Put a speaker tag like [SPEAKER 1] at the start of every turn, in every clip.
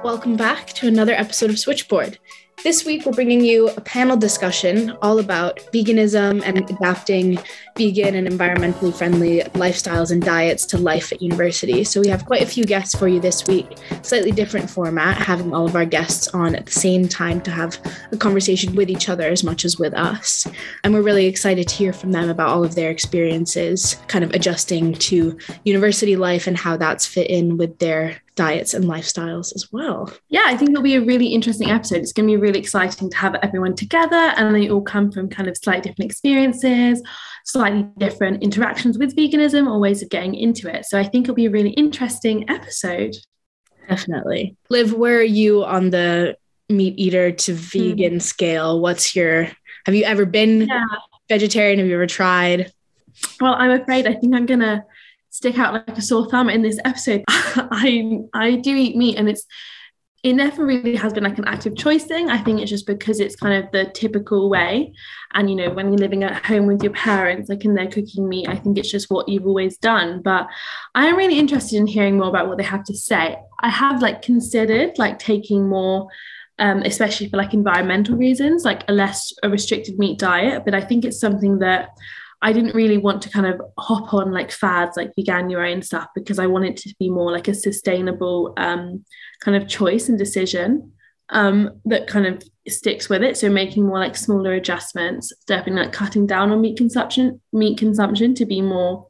[SPEAKER 1] Welcome back to another episode of Switchboard. This week, we're bringing you a panel discussion all about veganism and adapting vegan and environmentally friendly lifestyles and diets to life at university. So, we have quite a few guests for you this week, slightly different format, having all of our guests on at the same time to have a conversation with each other as much as with us. And we're really excited to hear from them about all of their experiences, kind of adjusting to university life and how that's fit in with their diets and lifestyles as well.
[SPEAKER 2] Yeah, I think it'll be a really interesting episode. It's going to be really exciting to have everyone together and they all come from kind of slightly different experiences, slightly different interactions with veganism or ways of getting into it. So I think it'll be a really interesting episode.
[SPEAKER 1] Definitely. Liv, where are you on the meat eater to vegan mm. scale? What's your have you ever been yeah. vegetarian? Have you ever tried?
[SPEAKER 2] Well, I'm afraid I think I'm gonna stick out like a sore thumb in this episode. I I do eat meat and it's it never really has been like an active choice thing. I think it's just because it's kind of the typical way. And you know, when you're living at home with your parents, like and they're cooking meat, I think it's just what you've always done. But I am really interested in hearing more about what they have to say. I have like considered like taking more um, especially for like environmental reasons, like a less a restricted meat diet. But I think it's something that I didn't really want to kind of hop on like fads like veganuary and stuff because I wanted to be more like a sustainable um, kind of choice and decision um, that kind of sticks with it. So making more like smaller adjustments, definitely like cutting down on meat consumption, meat consumption to be more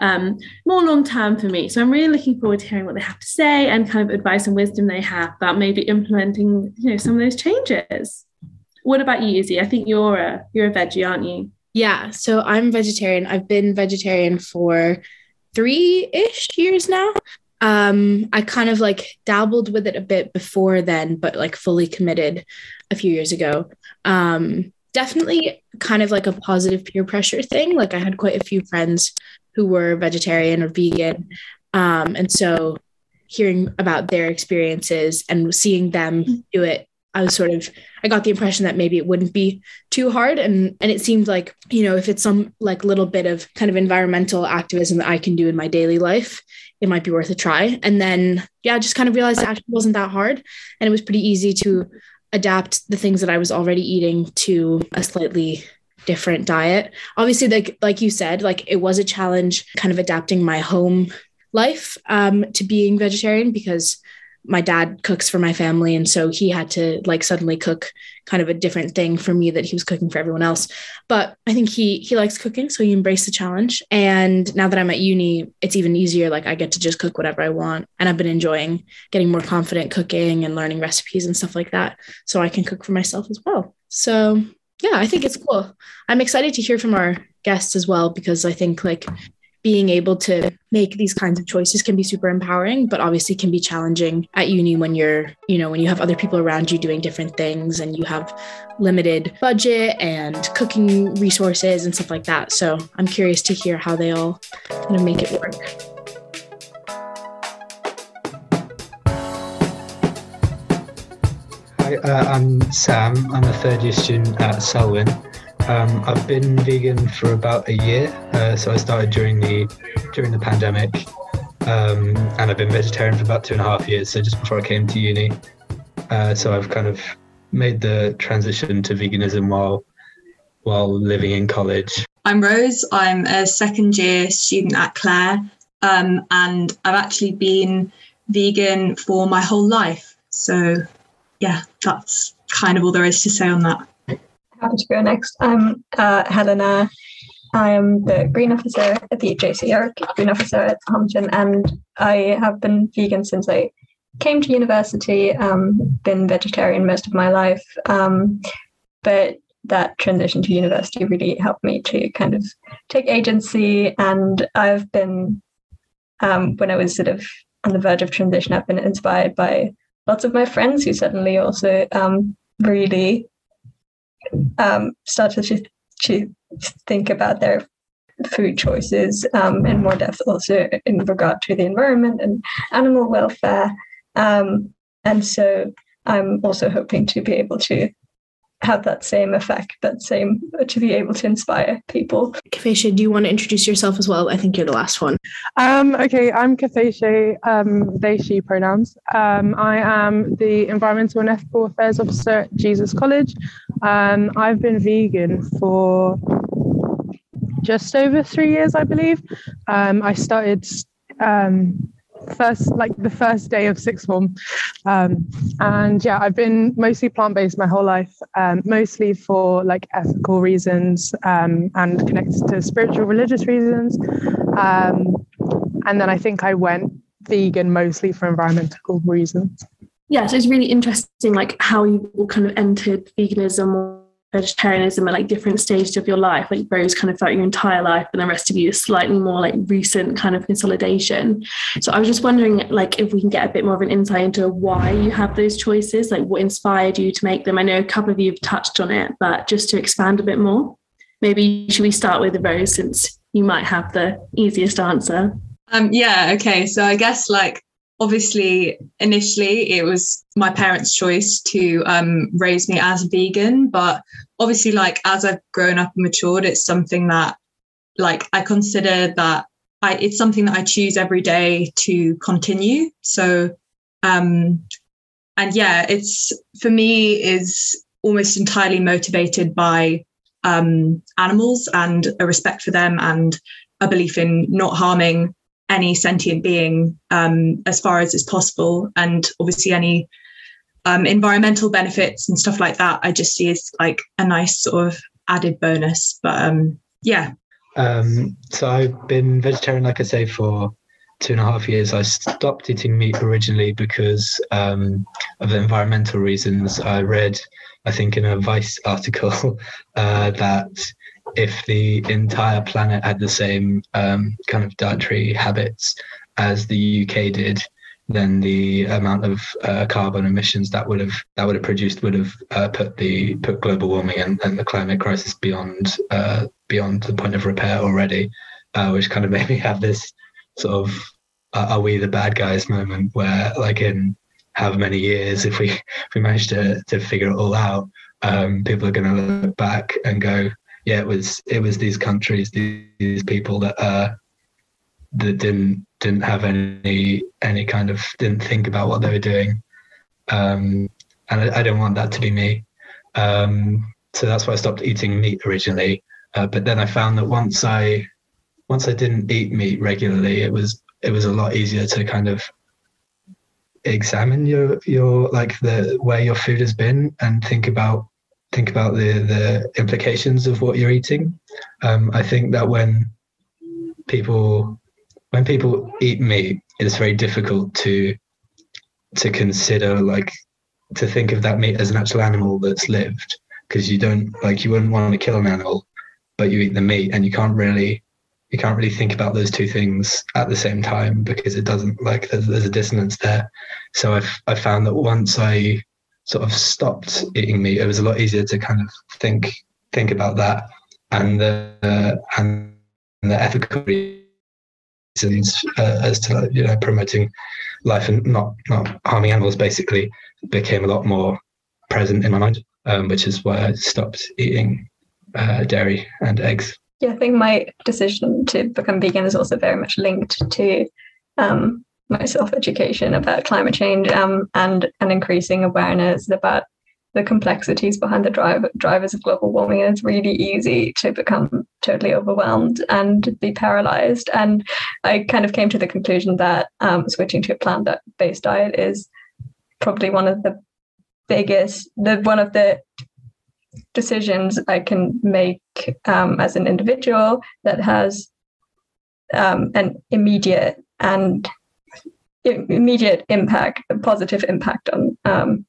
[SPEAKER 2] um, more long term for me. So I'm really looking forward to hearing what they have to say and kind of advice and wisdom they have about maybe implementing you know some of those changes. What about you, Izzy? I think you're a you're a veggie, aren't you?
[SPEAKER 1] Yeah, so I'm vegetarian. I've been vegetarian for three ish years now. Um, I kind of like dabbled with it a bit before then, but like fully committed a few years ago. Um, definitely kind of like a positive peer pressure thing. Like I had quite a few friends who were vegetarian or vegan. Um, and so hearing about their experiences and seeing them do it I was sort of I got the impression that maybe it wouldn't be too hard. And and it seemed like you know if it's some like little bit of kind of environmental activism that I can do in my daily life it might be worth a try. And then yeah just kind of realized it actually wasn't that hard. And it was pretty easy to adapt the things that I was already eating to a slightly different diet. Obviously like like you said like it was a challenge kind of adapting my home life um, to being vegetarian because my dad cooks for my family and so he had to like suddenly cook kind of a different thing for me that he was cooking for everyone else. But i think he he likes cooking so he embraced the challenge. And now that i'm at uni it's even easier. Like i get to just cook whatever i want and i've been enjoying getting more confident cooking and learning recipes and stuff like that so i can cook for myself as well. So yeah i think it's cool. I'm excited to hear from our guests as well because i think like being able to make these kinds of choices can be super empowering but obviously can be challenging at uni when you're you know when you have other people around you doing different things and you have limited budget and cooking resources and stuff like that so i'm curious to hear how they all kind of make it work
[SPEAKER 3] Hi, uh, I'm Sam. I'm a third year student at Selwyn. Um, I've been vegan for about a year, uh, so I started during the during the pandemic, um, and I've been vegetarian for about two and a half years. So just before I came to uni, uh, so I've kind of made the transition to veganism while while living in college.
[SPEAKER 4] I'm Rose. I'm a second year student at Clare, um, and I've actually been vegan for my whole life. So yeah, that's kind of all there is to say on that
[SPEAKER 5] happy to go next. I'm uh, Helena. I am the green officer at the JCR, green officer at Homerton, and I have been vegan since I came to university. Um, been vegetarian most of my life, um, but that transition to university really helped me to kind of take agency. And I've been, um, when I was sort of on the verge of transition, I've been inspired by lots of my friends who suddenly also um, really um, started to, to think about their food choices um, in more depth, also in regard to the environment and animal welfare. Um, and so I'm also hoping to be able to have that same effect, that same to be able to inspire people.
[SPEAKER 1] Kafesha, do you want to introduce yourself as well? I think you're the last one.
[SPEAKER 6] Um, okay, I'm Kafesha, um, they, she pronouns. Um, I am the Environmental and Ethical Affairs Officer at Jesus College. Um, I've been vegan for just over three years, I believe. Um, I started um, first like the first day of sixth form. Um, and yeah i've been mostly plant-based my whole life um, mostly for like ethical reasons um, and connected to spiritual religious reasons. Um, and then i think i went vegan mostly for environmental reasons.
[SPEAKER 2] Yeah so it's really interesting like how you all kind of entered veganism vegetarianism at like different stages of your life, like Rose kind of throughout your entire life, and the rest of you is slightly more like recent kind of consolidation. So I was just wondering, like, if we can get a bit more of an insight into why you have those choices, like what inspired you to make them. I know a couple of you have touched on it, but just to expand a bit more, maybe should we start with Rose since you might have the easiest answer?
[SPEAKER 4] Um, yeah, okay. So I guess like obviously initially it was my parents choice to um, raise me as vegan but obviously like as i've grown up and matured it's something that like i consider that I, it's something that i choose every day to continue. So um and yeah it's for me is almost entirely motivated by um animals and a respect for them and a belief in not harming any sentient being um, as far as is possible, and obviously any um, environmental benefits and stuff like that. I just see as like a nice sort of added bonus. But um, yeah.
[SPEAKER 3] Um, so I've been vegetarian, like I say, for two and a half years. I stopped eating meat originally because um, of environmental reasons. I read, I think, in a Vice article uh, that if the entire planet had the same um, kind of dietary habits as the UK did, then the amount of uh, carbon emissions that would have that would have produced would have uh, put the put global warming and, and the climate crisis beyond uh, beyond the point of repair already, uh, which kind of made me have this sort of are we the bad guys moment where like in however many years if we if we manage to to figure it all out um, people are going to look back and go yeah, it was it was these countries, these, people that uh, that didn't didn't have any any kind of didn't think about what they were doing, um, and I, I don't want that to be me. Um, so that's why I stopped eating meat originally. Uh, but then I found that once I once I didn't eat meat regularly, it was it was a lot easier to kind of examine your your like the where your food has been and think about think about the the implications of what you're eating. Um, I think that when people when people eat meat, it's very difficult to to consider like to think of that meat as an actual animal that's lived because you don't like you wouldn't want to kill an animal, but you eat the meat and you can't really you can't really think about those two things at the same time because it doesn't like there's, there's a dissonance there. So I've I found that once I sort of stopped eating meat, it was a lot easier to kind of think think about that and the uh, and the ethical reasons uh, as to you know promoting life and not not harming animals basically became a lot more present in my mind, um, which is why I stopped eating uh, dairy and eggs.
[SPEAKER 5] Yeah, I think my decision to become vegan is also very much linked to um, my self-education about climate change um, and an increasing awareness about the complexities behind the drive, drivers of global warming. And it's really easy to become totally overwhelmed and be paralyzed. And I kind of came to the conclusion that um, switching to a plant-based diet is probably one of the biggest, the one of the decisions I can make um, as an individual that has um, an immediate and immediate impact, a positive impact on um,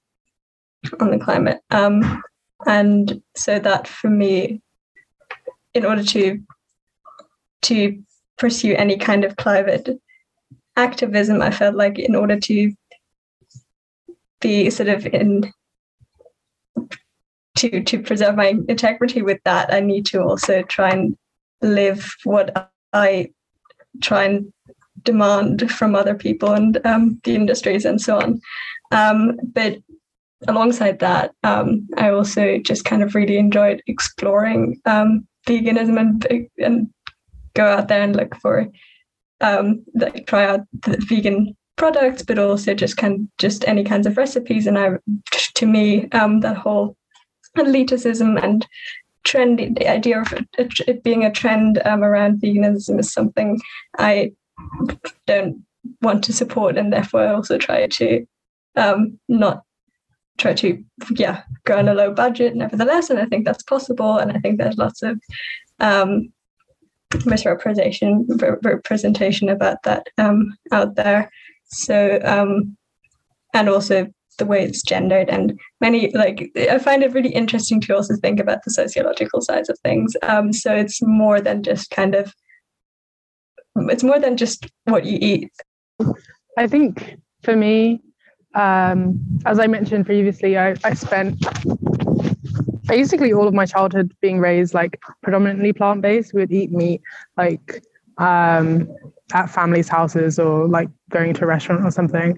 [SPEAKER 5] on the climate. Um, and so that for me, in order to to pursue any kind of climate activism, I felt like in order to be sort of in to to preserve my integrity with that, I need to also try and live what I try and demand from other people and um, the industries and so on. Um, but alongside that, um, I also just kind of really enjoyed exploring um, veganism and and go out there and look for um, like try out the vegan products, but also just kind of just any kinds of recipes. And I, to me, um, that whole elitism and trend, the idea of it, it being a trend um, around veganism is something I don't want to support, and therefore I also try to um, not try to yeah go on a low budget nevertheless and i think that's possible and i think there's lots of um, misrepresentation representation about that um, out there. So um, and also the way it's gendered and many like i find it really interesting to also think about the sociological sides of things. Um, so it's more than just kind of it's more than just what you eat
[SPEAKER 6] i think for me um, as i mentioned previously I, I spent basically all of my childhood being raised like predominantly plant-based we would eat meat like um, at families' houses or like going to a restaurant or something.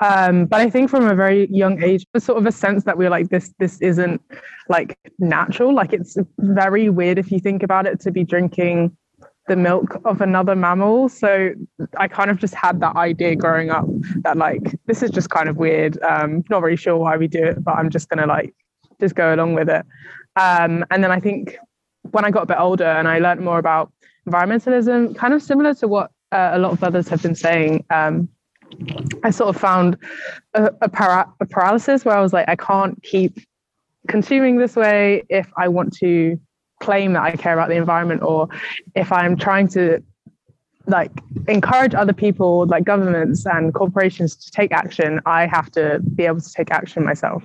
[SPEAKER 6] Um, but I think from a very young age, there's sort of a sense that we're like this. This isn't like natural. Like it's very weird if you think about it to be drinking the milk of another mammal. So I kind of just had that idea growing up that like this is just kind of weird. Um, not really sure why we do it, but I'm just gonna like just go along with it. Um, and then I think when I got a bit older and I learned more about environmentalism, kind of similar to what uh, a lot of others have been saying. Um, I sort of found a, a, para- a paralysis where I was like, I can't keep consuming this way if I want to claim that I care about the environment or if I'm trying to like encourage other people like governments and corporations to take action i have to be able to take action myself.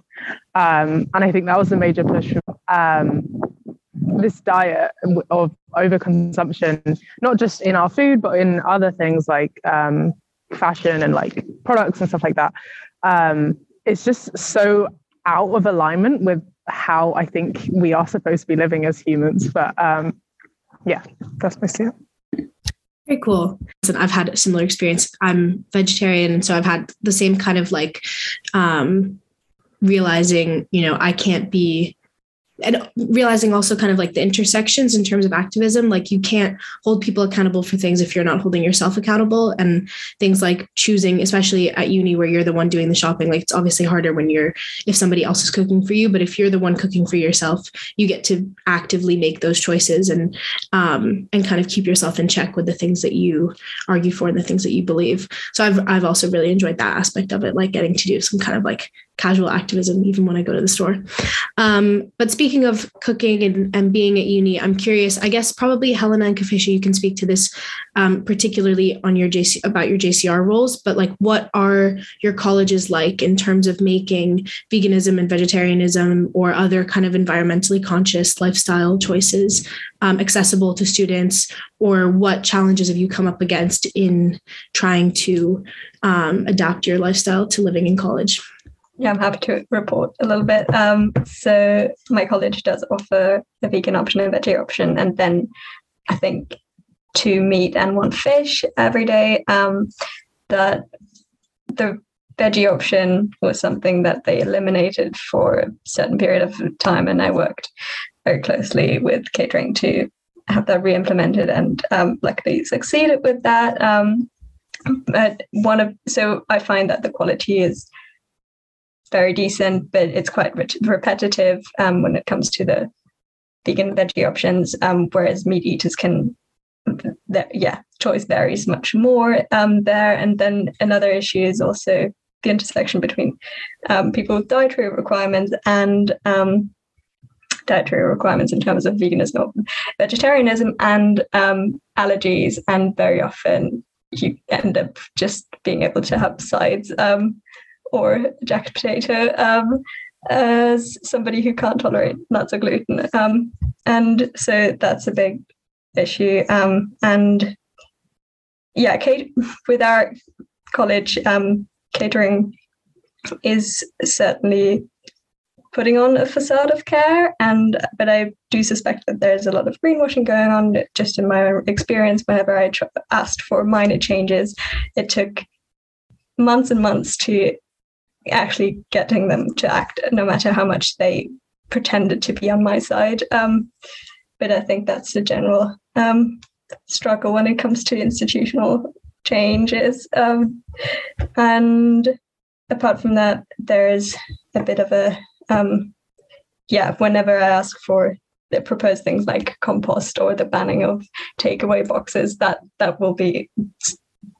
[SPEAKER 6] Um, and i think that was the major push um, this diet of overconsumption, not just in our food, but in other things like um, fashion and like products and stuff like that, um, it's just so out of alignment with how I think we are supposed to be living as humans. But um, yeah, that's my stance.
[SPEAKER 1] Very cool. And I've had a similar experience. I'm vegetarian, so I've had the same kind of like um, realizing, you know, I can't be and realizing also kind of like the intersections in terms of activism like you can't hold people accountable for things if you're not holding yourself accountable and things like choosing especially at uni where you're the one doing the shopping like it's obviously harder when you're if somebody else is cooking for you but if you're the one cooking for yourself you get to actively make those choices and um, and kind of keep yourself in check with the things that you argue for and the things that you believe. So i've i've also really enjoyed that aspect of it like getting to do some kind of like casual activism even when I go to the store. Um, but speaking of cooking and, and being at uni, I'm curious. I guess probably Helena and Kafesha, you can speak to this um, particularly on your JC about your JCR roles. But like, what are your colleges like in terms of making veganism and vegetarianism or other kind of environmentally conscious lifestyle choices um, accessible to students? Or what challenges have you come up against in trying to um, adapt your lifestyle to living in college?
[SPEAKER 5] Yeah, I'm happy to report a little bit. Um, so my college does offer a vegan option and veggie option, and then I think two meat and one fish every day. Um, that the veggie option was something that they eliminated for a certain period of time, and I worked very closely with catering to have that re-implemented, and um, luckily succeeded with that. Um, but one of so I find that the quality is very decent, but it's quite re- repetitive um, when it comes to the vegan veggie options. Um, whereas meat eaters can, yeah, choice varies much more um, there. And then another issue is also the intersection between um, people with dietary requirements and um, dietary requirements in terms of veganism or vegetarianism and um, allergies. And very often you end up just being able to have sides um, or jacket potato um, as somebody who can't tolerate nuts or gluten. Um, and so that's a big issue. Um, and yeah, Kate, with our college, um, catering is certainly putting on a facade of care and but i do suspect that there's a lot of greenwashing going on just in my experience whenever i tr- asked for minor changes it took months and months to actually getting them to act, no matter how much they pretended to be on my side. Um, but I think that's the general um, struggle when it comes to institutional changes. Um, and apart from that, there's a bit of a um, yeah. Whenever I ask for the proposed things like compost or the banning of takeaway boxes, that that will be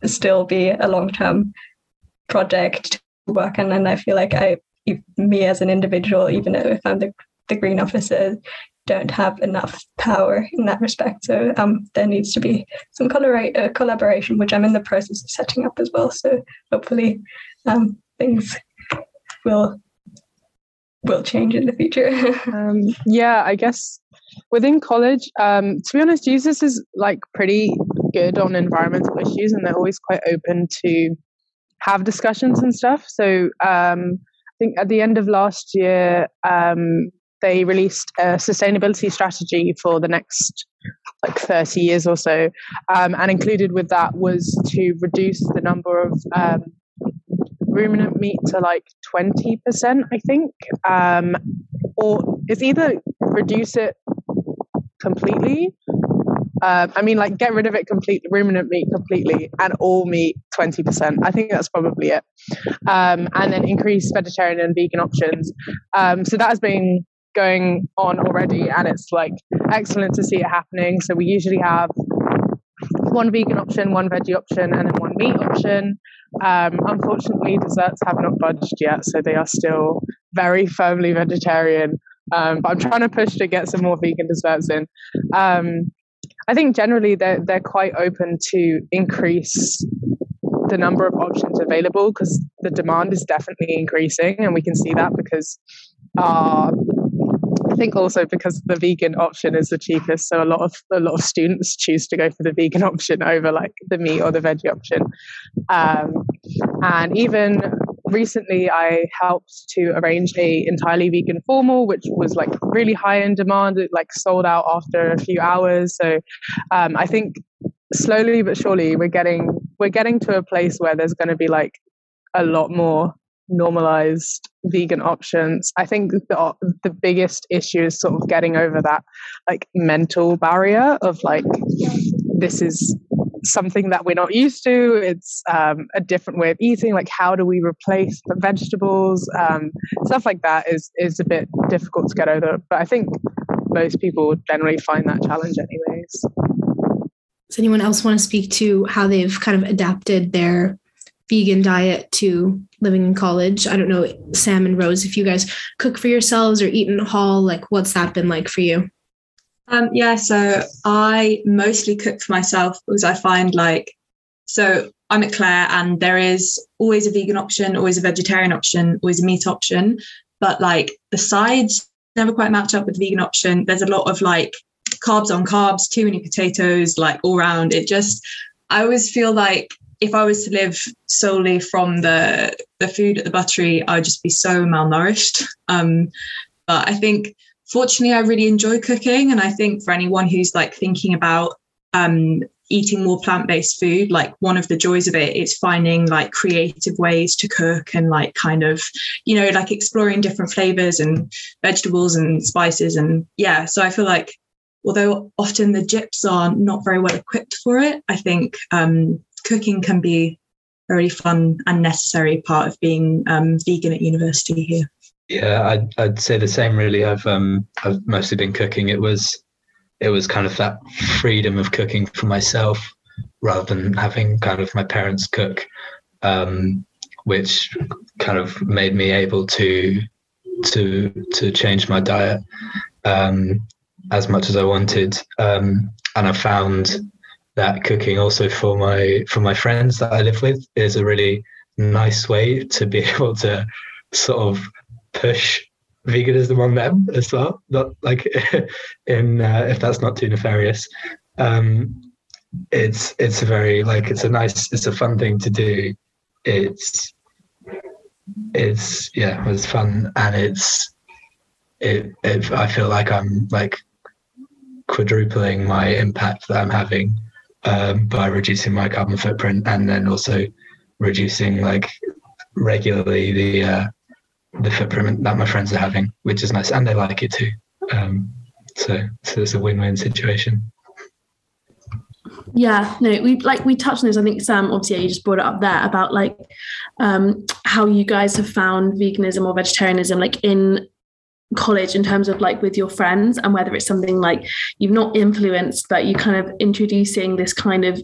[SPEAKER 5] still be a long term project work And then I feel like I, me as an individual, even if I'm the the green officer, don't have enough power in that respect. So um, there needs to be some collabora- uh, collaboration, which I'm in the process of setting up as well. So hopefully um, things will will change in the future.
[SPEAKER 6] um, yeah, I guess within college, um, to be honest, Jesus is like pretty good on environmental issues, and they're always quite open to have discussions and stuff. So um, I think at the end of last year, um, they released a sustainability strategy for the next like 30 years or so. Um, and included with that was to reduce the number of um, ruminant meat to like 20%, I think. Um, or it's either reduce it completely. Uh, I mean, like get rid of it completely, ruminant meat completely, and all meat 20%. I think that's probably it. Um, and then increase vegetarian and vegan options. Um, so that has been going on already and it's like excellent to see it happening so we usually have one vegan option one veggie option and then one meat option um, unfortunately desserts have not budged yet so they are still very firmly vegetarian um, but i'm trying to push to get some more vegan desserts in um, i think generally they're, they're quite open to increase the number of options available because the demand is definitely increasing and we can see that because our I think also because the vegan option is the cheapest, so a lot of a lot of students choose to go for the vegan option over like the meat or the veggie option. Um, and even recently, I helped to arrange a entirely vegan formal, which was like really high in demand. It like sold out after a few hours. So um, I think slowly but surely we're getting we're getting to a place where there's going to be like a lot more normalized vegan options i think the, the biggest issue is sort of getting over that like mental barrier of like this is something that we're not used to it's um, a different way of eating like how do we replace the vegetables um, stuff like that is is a bit difficult to get over but i think most people generally find that challenge anyways
[SPEAKER 1] does anyone else want to speak to how they've kind of adapted their vegan diet to living in college. I don't know, Sam and Rose, if you guys cook for yourselves or eat in a hall, like what's that been like for you?
[SPEAKER 4] Um, yeah, so I mostly cook for myself because I find like, so I'm at Clare and there is always a vegan option, always a vegetarian option, always a meat option. But like the sides never quite match up with the vegan option. There's a lot of like carbs on carbs, too many potatoes, like all round. It just, I always feel like if I was to live solely from the the food at the buttery, I would just be so malnourished. Um, but I think, fortunately, I really enjoy cooking, and I think for anyone who's like thinking about um, eating more plant-based food like one of the joys of it is finding like creative ways to cook and like kind of you know like exploring different flavors and vegetables and spices and yeah so i feel like although often the gyps are not very well equipped for it i think um, cooking can be a really fun and necessary part of being um, vegan at university here.
[SPEAKER 3] Yeah, I'd, I'd say the same. Really, I've um, I've mostly been cooking. It was it was kind of that freedom of cooking for myself rather than having kind of my parents cook, um, which kind of made me able to to to change my diet um, as much as I wanted. Um, and I found that cooking also for my for my friends that I live with is a really nice way to be able to sort of push veganism on them as well. Not like in uh, if that's not too nefarious. Um, it's it's a very like it's a nice it's a fun thing to do. It's it's yeah it's fun and it's it, it I feel like I'm like quadrupling my impact that I'm having um, by reducing my carbon footprint and then also reducing like regularly the uh, the footprint that my friends are having, which is nice, and they like it too. Um, so so it's a win-win situation.
[SPEAKER 2] Yeah, no, we like we touched on this. I think Sam, obviously, you just brought it up there about like um, how you guys have found veganism or vegetarianism, like in college in terms of like with your friends and whether it's something like you've not influenced but you kind of introducing this kind of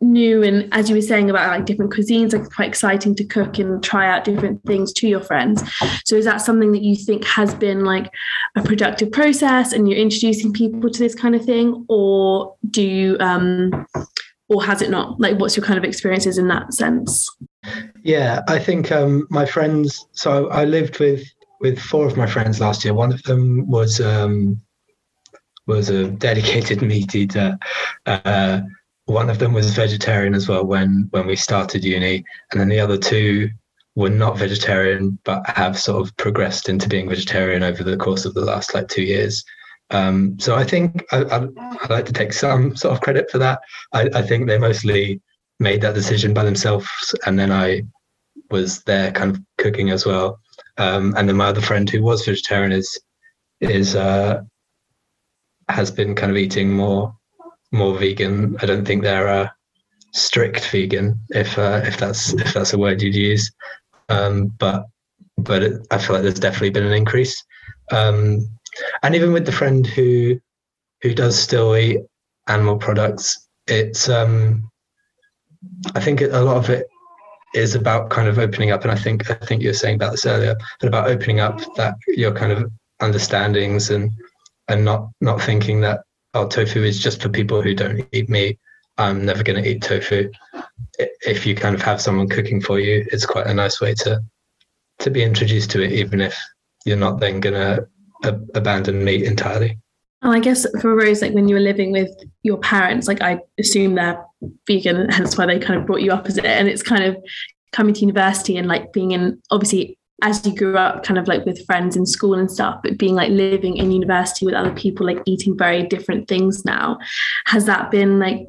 [SPEAKER 2] new and as you were saying about like different cuisines like quite exciting to cook and try out different things to your friends. So is that something that you think has been like a productive process and you're introducing people to this kind of thing? Or do you um or has it not? Like what's your kind of experiences in that sense?
[SPEAKER 3] Yeah i think um my friends so i lived with with four of my friends last year. One of them was um was a dedicated meat eater uh one of them was vegetarian as well when when we started uni, and then the other two were not vegetarian but have sort of progressed into being vegetarian over the course of the last like two years. Um, so I think I, would like to take some sort of credit for that. I, I think they mostly made that decision by themselves, and then I was there kind of cooking as well. Um, and then my other friend who was vegetarian is is uh, has been kind of eating more more vegan. I don't think they're a strict vegan, if uh, if that's if that's a word you'd use. Um, but but it, I feel like there's definitely been an increase. Um, and even with the friend who who does still eat animal products, it's um, I think a lot of it is about kind of opening up. And I think I think you were saying about this earlier, but about opening up that your kind of understandings and and not not thinking that oh, tofu is just for people who don't eat meat. I'm never going to eat tofu. If you kind of have someone cooking for you, it's quite a nice way to to be introduced to it, even if you're not then going to ab- abandon meat entirely.
[SPEAKER 2] And I guess for Rose, like when you were living with your parents, like I assume they're vegan, hence why they kind of brought you up as it. And it's kind of coming to university and like being in obviously as you grew up kind of like with friends in school and stuff but being like living in university with other people like eating very different things now has that been like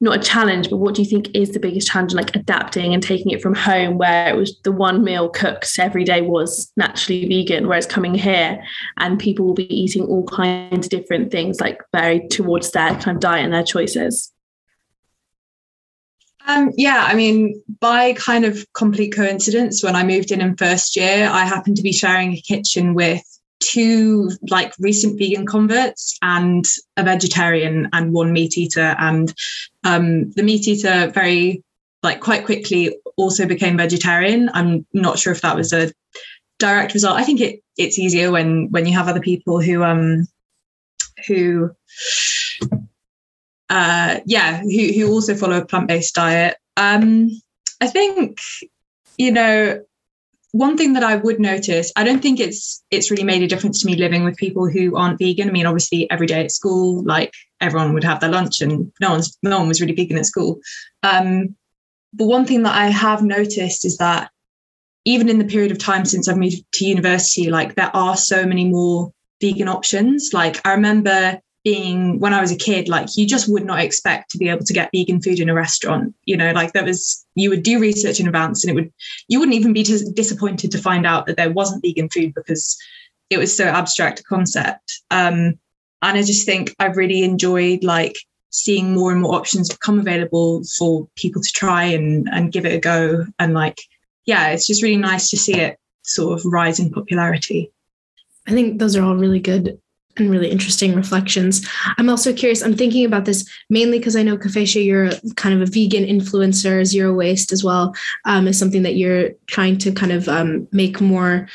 [SPEAKER 2] not a challenge but what do you think is the biggest challenge like adapting and taking it from home where it was the one meal cooked every day was naturally vegan whereas coming here and people will be eating all kinds of different things like very towards their kind of diet and their choices
[SPEAKER 4] um, yeah, I mean, by kind of complete coincidence, when I moved in in first year, I happened to be sharing a kitchen with two like recent vegan converts and a vegetarian and one meat eater. And um, the meat eater very like quite quickly also became vegetarian. I'm not sure if that was a direct result. I think it it's easier when when you have other people who um who uh, yeah, who, who also follow a plant based diet. Um, I think, you know, one thing that I would notice, I don't think it's it's really made a difference to me living with people who aren't vegan. I mean, obviously, every day at school, like everyone would have their lunch, and no one's no one was really vegan at school. Um, but one thing that I have noticed is that even in the period of time since I've moved to university, like there are so many more vegan options. Like I remember being when I was a kid, like you just would not expect to be able to get vegan food in a restaurant. You know, like that was you would do research in advance, and it would you wouldn't even be disappointed to find out that there wasn't vegan food because it was so abstract a concept. Um, and I just think I've really enjoyed like seeing more and more options become available for people to try and and give it a go. And like, yeah, it's just really nice to see it sort of rise in popularity.
[SPEAKER 1] I think those are all really good and really interesting reflections. I'm also curious, I'm thinking about this mainly because I know Kafesha, you're kind of a vegan influencer, zero waste as well, um, is something that you're trying to kind of um, make more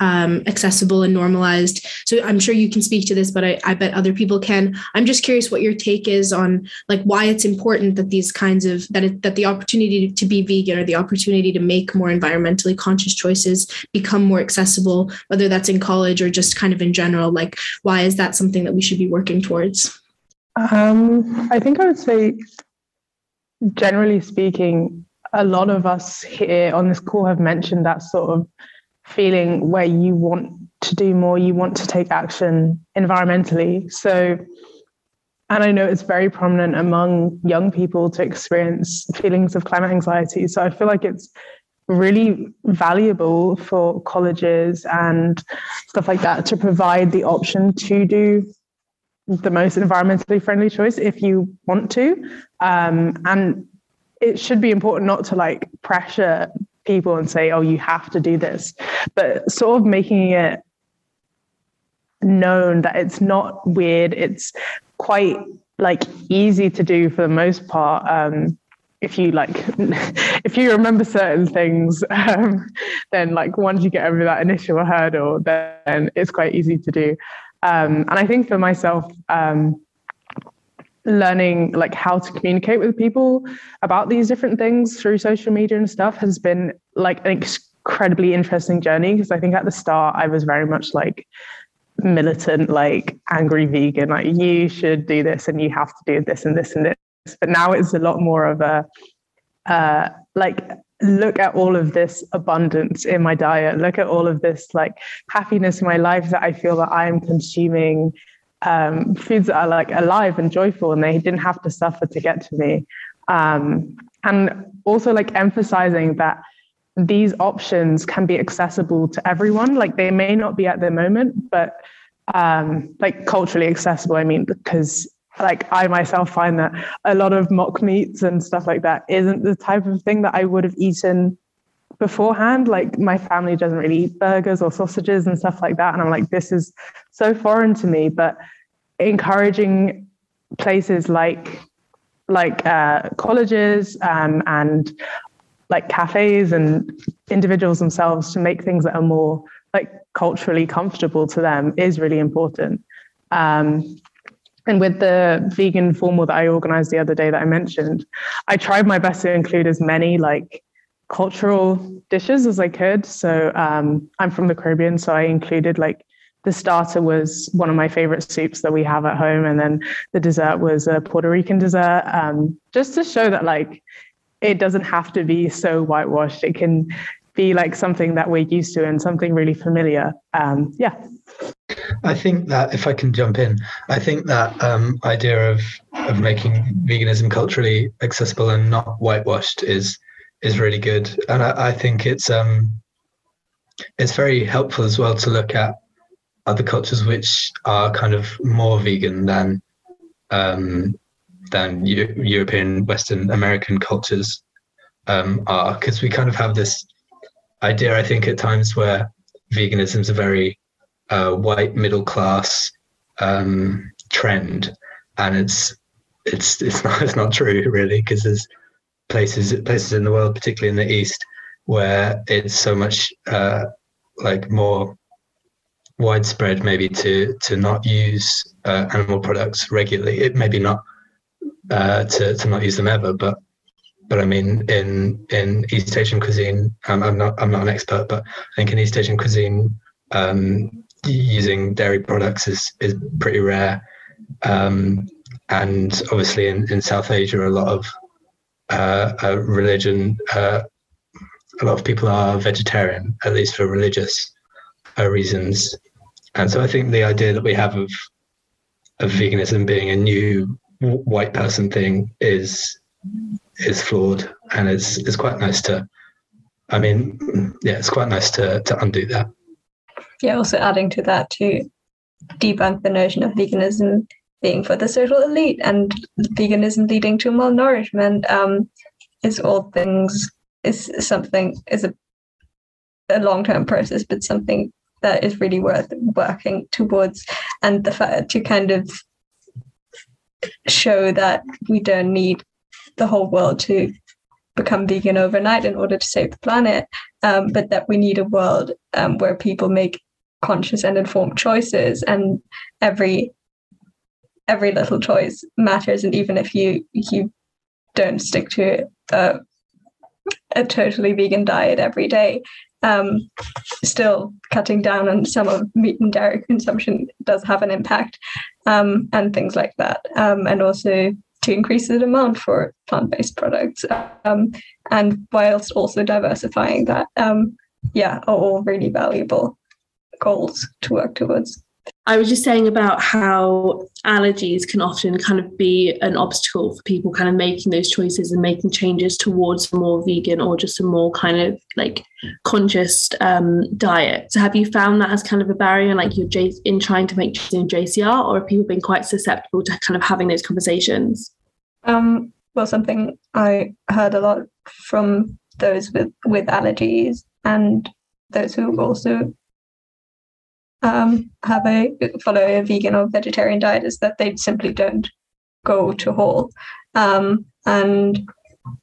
[SPEAKER 1] um, accessible and normalized. So I'm sure you can speak to this, but I, I bet other people can. I'm just curious what your take is on like why it's important that these kinds of that it, that the opportunity to be vegan or the opportunity to make more environmentally conscious choices become more accessible, whether that's in college or just kind of in general. Like why is that something that we should be working towards?
[SPEAKER 6] Um, I think I would say, generally speaking, a lot of us here on this call have mentioned that sort of feeling where you want to do more, you want to take action environmentally. So, and I know it's very prominent among young people to experience feelings of climate anxiety. So I feel like it's really valuable for colleges and stuff like that to provide the option to do the most environmentally friendly choice if you want to. Um, and it should be important not to like pressure people and say, oh, you have to do this, but sort of making it known that it's not weird. It's quite like easy to do for the most part. Um, if you like, if you remember certain things, um, then like once you get over that initial hurdle, then it's quite easy to do. Um, and I think for myself, um, learning like how to communicate with people about these different things through social media and stuff has been like an incredibly interesting journey because I think at the start I was very much like militant, like angry vegan, like you should do this and you have to do this and this and this. But now it's a lot more of a uh, like look at all of this abundance in my diet, look at all of this like happiness in my life that I feel that I am consuming um, foods that are like alive and joyful and they didn't have to suffer to get to me. Um, and also like emphasizing that these options can be accessible to everyone. Like they may not be at the moment, but um, like culturally accessible. I mean, because like I myself find that a lot of mock meats and stuff like that isn't the type of thing that I would have eaten beforehand. Like my family doesn't really eat burgers or sausages and stuff like that. And I'm like, this is so foreign to me. But encouraging places like like uh, colleges um, and like cafes and individuals themselves to make things that are more like culturally comfortable to them is really important. Um, and with the vegan formal that I organized the other day that I mentioned, I tried my best to include as many like cultural dishes as I could. So um, I'm from the Caribbean, so I included like the starter was one of my favorite soups that we have at home, and then the dessert was a Puerto Rican dessert, um, just to show that like it doesn't have to be so whitewashed. It can be like something that we're used to and something really familiar. Um, yeah.
[SPEAKER 3] I think that if I can jump in, I think that um, idea of of making veganism culturally accessible and not whitewashed is is really good, and I, I think it's um, it's very helpful as well to look at other cultures which are kind of more vegan than um, than U- European, Western American cultures um, are, because we kind of have this idea, I think, at times where veganism is a very uh, white middle class um, trend, and it's it's it's not it's not true really, because there's places places in the world, particularly in the East, where it's so much uh, like more widespread maybe to to not use uh, animal products regularly. It maybe not uh, to to not use them ever, but but I mean in in East Asian cuisine, I'm not I'm not an expert, but I think in East Asian cuisine, um, using dairy products is is pretty rare. Um, and obviously in, in South Asia, a lot of uh, religion, uh, a lot of people are vegetarian, at least for religious uh, reasons. And so I think the idea that we have of of veganism being a new white person thing is is flawed, and it's it's quite nice to. I mean, yeah, it's quite nice to to undo that.
[SPEAKER 5] Yeah, also adding to that to debunk the notion of veganism being for the social elite and veganism leading to malnourishment um, is all things is something is a, a long term process, but something that is really worth working towards. And the fact to kind of show that we don't need the whole world to become vegan overnight in order to save the planet um, but that we need a world um, where people make conscious and informed choices and every every little choice matters and even if you you don't stick to a, totally vegan diet every day um, still cutting down on some of meat and dairy consumption does have an impact um, and things like that um, and also to increase the demand for plant-based products um, and whilst also diversifying that um, yeah are all really valuable goals to work towards
[SPEAKER 2] I was just saying about how allergies can often kind of be an obstacle for people kind of making those choices and making changes towards a more vegan or just a more kind of like conscious um, diet. So have you found that as kind of a barrier, like you're J- in trying to make choices in JCR, or have people been quite susceptible to kind of having those conversations?
[SPEAKER 5] Um, well, something I heard a lot from those with with allergies and those who also um, have a follow a vegan or vegetarian diet is that they simply don't go to Hall, um, and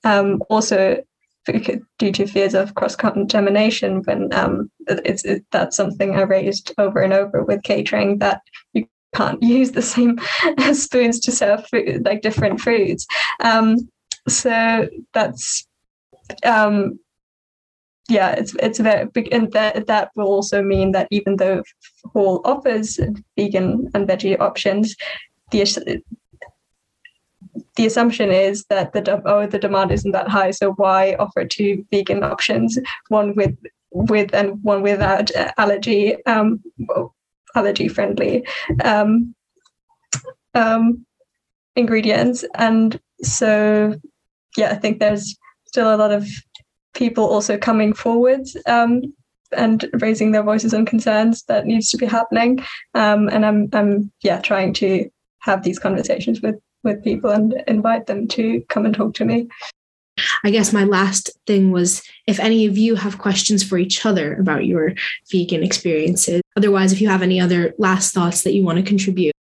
[SPEAKER 5] um, also due to fears of cross contamination. When um, it's it, that's something I raised over and over with catering that you can't use the same spoons to serve food, like different foods. Um, so that's um, yeah, it's it's very big, and that that will also mean that even though Hall offers vegan and veggie options, the the assumption is that the oh the demand isn't that high, so why offer two vegan options, one with with and one without allergy um, allergy friendly um, um, ingredients, and so yeah, I think there's still a lot of people also coming forward um, and raising their voices and concerns that needs to be happening. Um, and I'm, I'm, yeah, trying to have these conversations with with people and invite them to come and talk to me.
[SPEAKER 1] I guess my last thing was if any of you have questions for each other about your vegan experiences. Otherwise, if you have any other last thoughts that you want to contribute.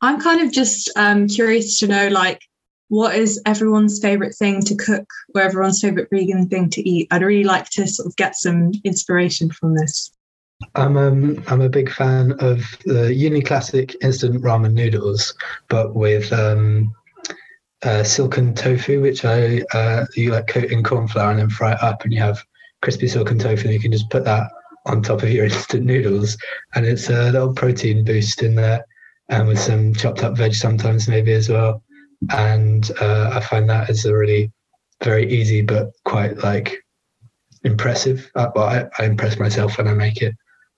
[SPEAKER 4] I'm kind of just um, curious to know, like, what is everyone's favorite thing to cook or everyone's favorite vegan thing to eat? I'd really like to sort of get some inspiration from this.
[SPEAKER 3] I'm um, I'm a big fan of the Uni Classic instant ramen noodles, but with um, uh, silken tofu, which I uh, you like coat in corn flour and then fry it up, and you have crispy silken tofu. And you can just put that on top of your instant noodles, and it's a little protein boost in there, and with some chopped up veg sometimes maybe as well and uh, I find that as a really very easy but quite like impressive. Uh, well, I, I, impress myself when I make it.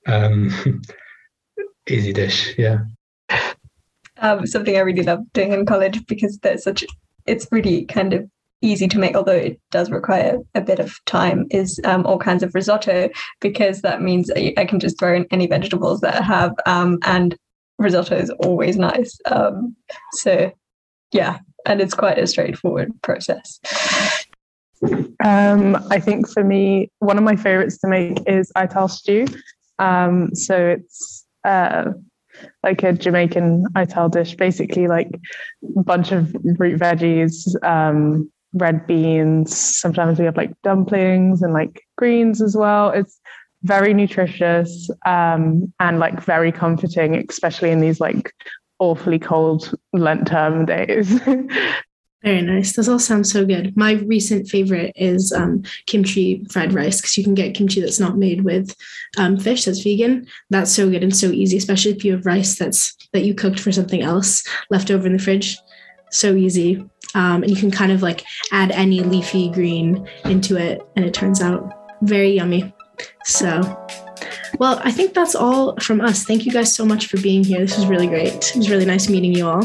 [SPEAKER 3] Um, easy dish, yeah.
[SPEAKER 5] Um, something I really love doing in college because there's such it's really kind of easy to make, although it does require a bit of time, is um, all kinds of risotto because that means I can just throw in any vegetables that I have, um, and risotto is always nice. Um, so yeah, and it's quite a straightforward process.
[SPEAKER 6] Um, I think for me, one of my favorites to make is ital stew. Um, so it's uh, like a Jamaican ital dish, basically like a bunch of root veggies, um, red beans. Sometimes we have like dumplings and like greens as well. It's very nutritious um, and like very comforting, especially in these like awfully cold Lent term days.
[SPEAKER 1] Very nice. Those all sound so good. My recent favorite is um, kimchi fried rice because you can get kimchi that's not made with um, fish that's vegan. That's so good and so easy, especially if you have rice that's that you cooked for something else left over in the fridge. So easy, um, and you can kind of like add any leafy green into it, and it turns out very yummy. So well, I think that's all from us. Thank you guys so much for being here. This was really great. It was really nice meeting you all.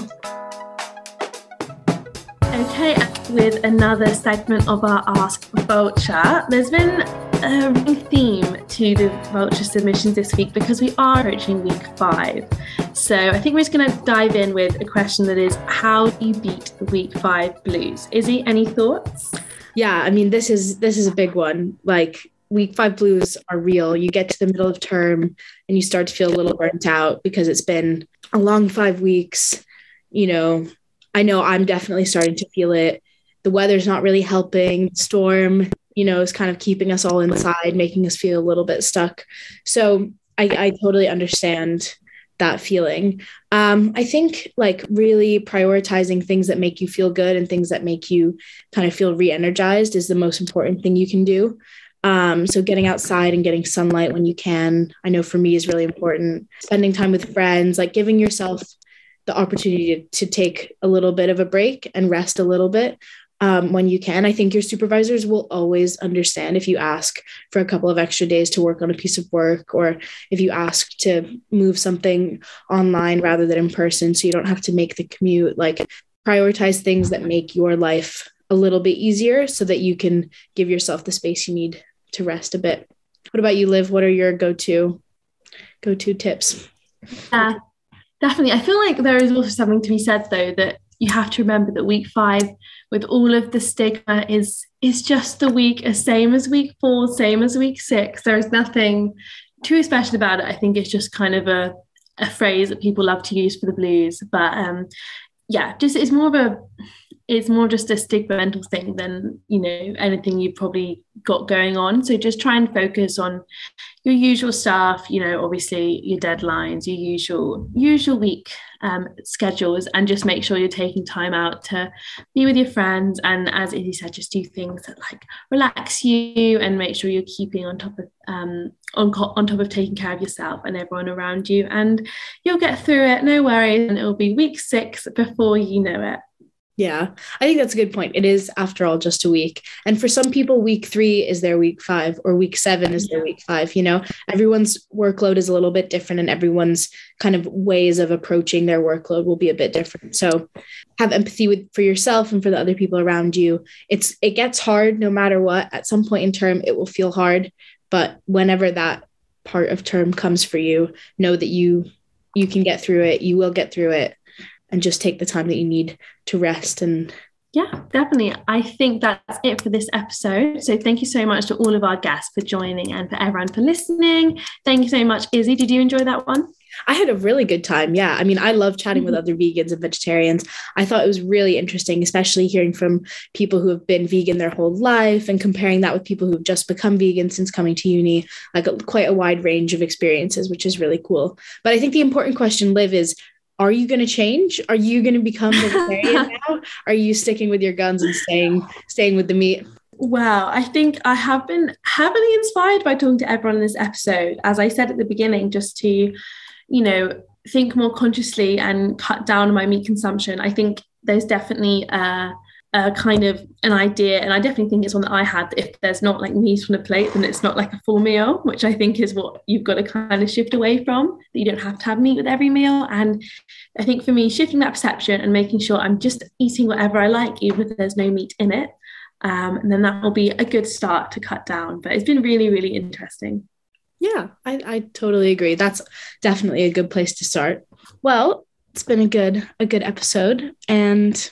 [SPEAKER 2] Okay, with another segment of our Ask Vulture. There's been a theme to the Vulture submissions this week because we are approaching week five. So I think we're just going to dive in with a question that is how do you beat the week five blues? Izzy, any thoughts?
[SPEAKER 1] Yeah, I mean this is this is a big one. Like week five blues are real. You get to the middle of term and you start to feel a little burnt out because it's been a long five weeks. You know, I know I'm definitely starting to feel it. The weather's not really helping. Storm, you know, is kind of keeping us all inside, making us feel a little bit stuck. So I, I totally understand that feeling. Um, I think like really prioritizing things that make you feel good and things that make you kind of feel re energized is the most important thing you can do. Um, so getting outside and getting sunlight when you can, I know for me is really important. Spending time with friends, like giving yourself the opportunity to, to take a little bit of a break and rest a little bit um, when you can. I think your supervisors will always understand if you ask for a couple of extra days to work on a piece of work or if you ask to move something online rather than in person so you don't have to make the commute. Like, prioritize things that make your life a little bit easier so that you can give yourself the space you need to rest a bit. What about you, Liv? What are your go-to go-to tips?
[SPEAKER 2] Yeah, definitely. I feel like there is also something to be said though that you have to remember that week five, with all of the stigma, is is just the week as same as week four, same as week six. There is nothing too special about it. I think it's just kind of a a phrase that people love to use for the blues. But um, yeah, just it's more of a it's more just a stigma thing than you know anything you've probably got going on. So just try and focus on your usual stuff you know obviously your deadlines your usual usual week um, schedules and just make sure you're taking time out to be with your friends. And as Izzy said just do things that like relax you and make sure you're keeping on top of um, on, on top of taking care of yourself and everyone around you. And you'll get through it no worries. And it'll be week six before you know it
[SPEAKER 1] yeah, I think that's a good point. It is, after all, just a week. And for some people, week three is their week five, or week seven is their week five. You know, everyone's workload is a little bit different, and everyone's kind of ways of approaching their workload will be a bit different. So have empathy with for yourself and for the other people around you. It's it gets hard no matter what. At some point in term, it will feel hard. But whenever that part of term comes for you, know that you you can get through it. You will get through it and just take the time that you need to rest and
[SPEAKER 2] yeah, definitely. I think that's it for this episode. So thank you so much to all of our guests for joining and for everyone for listening. Thank you so much, Izzy. Did you enjoy that one?
[SPEAKER 1] I had a really good time. Yeah. I mean, I love chatting mm-hmm. with other vegans and vegetarians. I thought it was really interesting, especially hearing from people who have been vegan their whole life and comparing that with people who've just become vegan since coming to uni, like a, quite a wide range of experiences, which is really cool. But I think the important question, Liv, is are you going to change? Are you going to become vegetarian now? Are you sticking with your guns and staying staying with the meat?
[SPEAKER 2] Well, I think I have been heavily inspired by talking to everyone in this episode. As I said at the beginning, just to, you know, think more consciously and cut down on my meat consumption. I think there's definitely a a kind of an idea, and I definitely think it's one that I had. If there's not like meat on a plate, then it's not like a full meal, which I think is what you've got to kind of shift away from. That you don't have to have meat with every meal, and I think for me, shifting that perception and making sure I'm just eating whatever I like, even if there's no meat in it, um, and then that will be a good start to cut down. But it's been really, really interesting.
[SPEAKER 1] Yeah, I, I totally agree. That's definitely a good place to start. Well, it's been a good a good episode, and